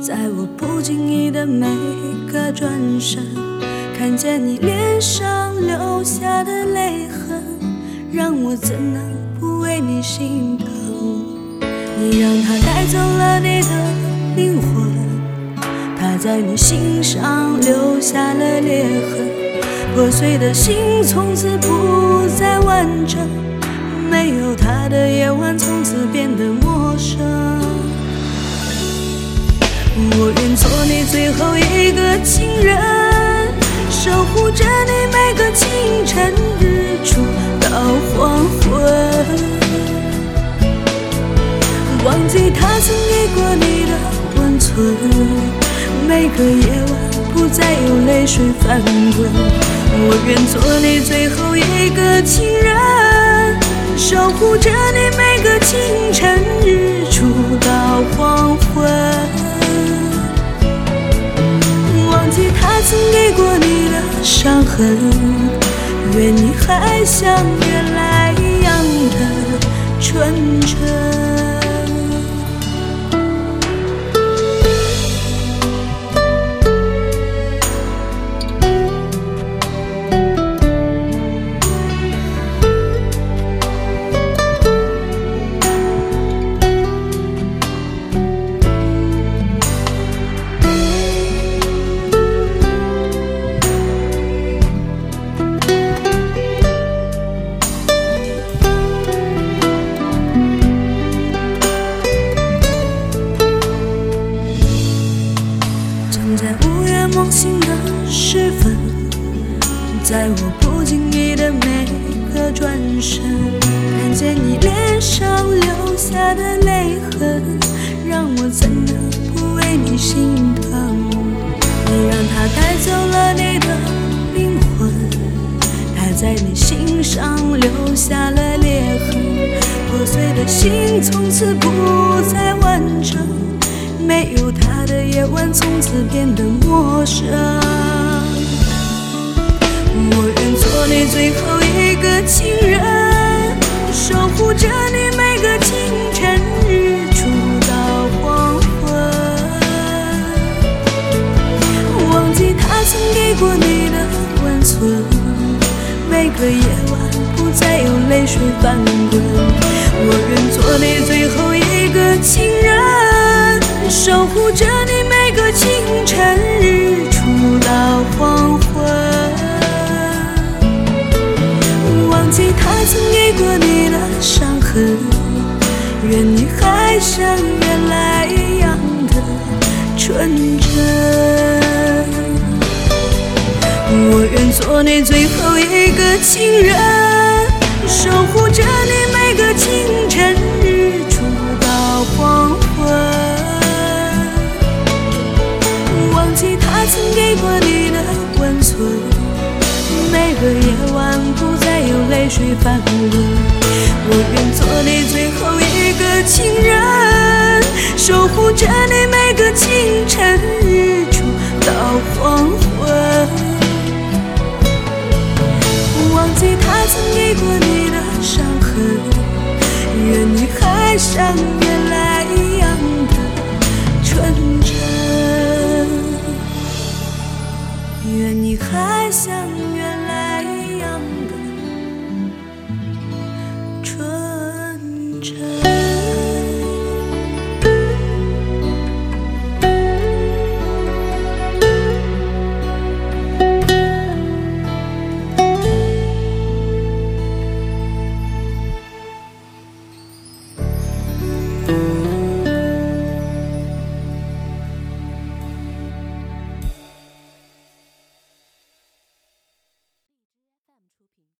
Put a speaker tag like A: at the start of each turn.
A: 在我不经意的每个转身，看见你脸上留下的泪痕，让我怎能不为你心疼？你让他带走了你的灵魂，他在你心上留下了裂痕，破碎的心从此不再完整，没有他的夜晚从此变记他曾给过你的温存，每个夜晚不再有泪水翻滚。我愿做你最后一个情人，守护着你每个清晨、日出到黄昏。忘记他曾给过你的伤痕，愿你还像原来一样的纯真。的时分，在我不经意的每个转身，看见你脸上留下的泪痕，让我怎能不为你心疼？你让他带走了你的灵魂，他在你心上留下了裂痕，破碎的心从此不再完整。没有他的夜晚从此变得陌生。我愿做你最后一个情人，守护着你每个清晨、日出到黄昏。忘记他曾给过你的温存，每个夜晚不再有泪水翻滚。我愿做你最后一。护着你每个清晨、日出到黄昏。忘记他曾给过你的伤痕，愿你还像原来一样的纯真。我愿做你最后一个情人，守护着你最犯浑我愿做你最后一个情人守护着你每个清晨日出到黄昏。忘记他曾给过你的伤痕愿你还像原来一样的纯真。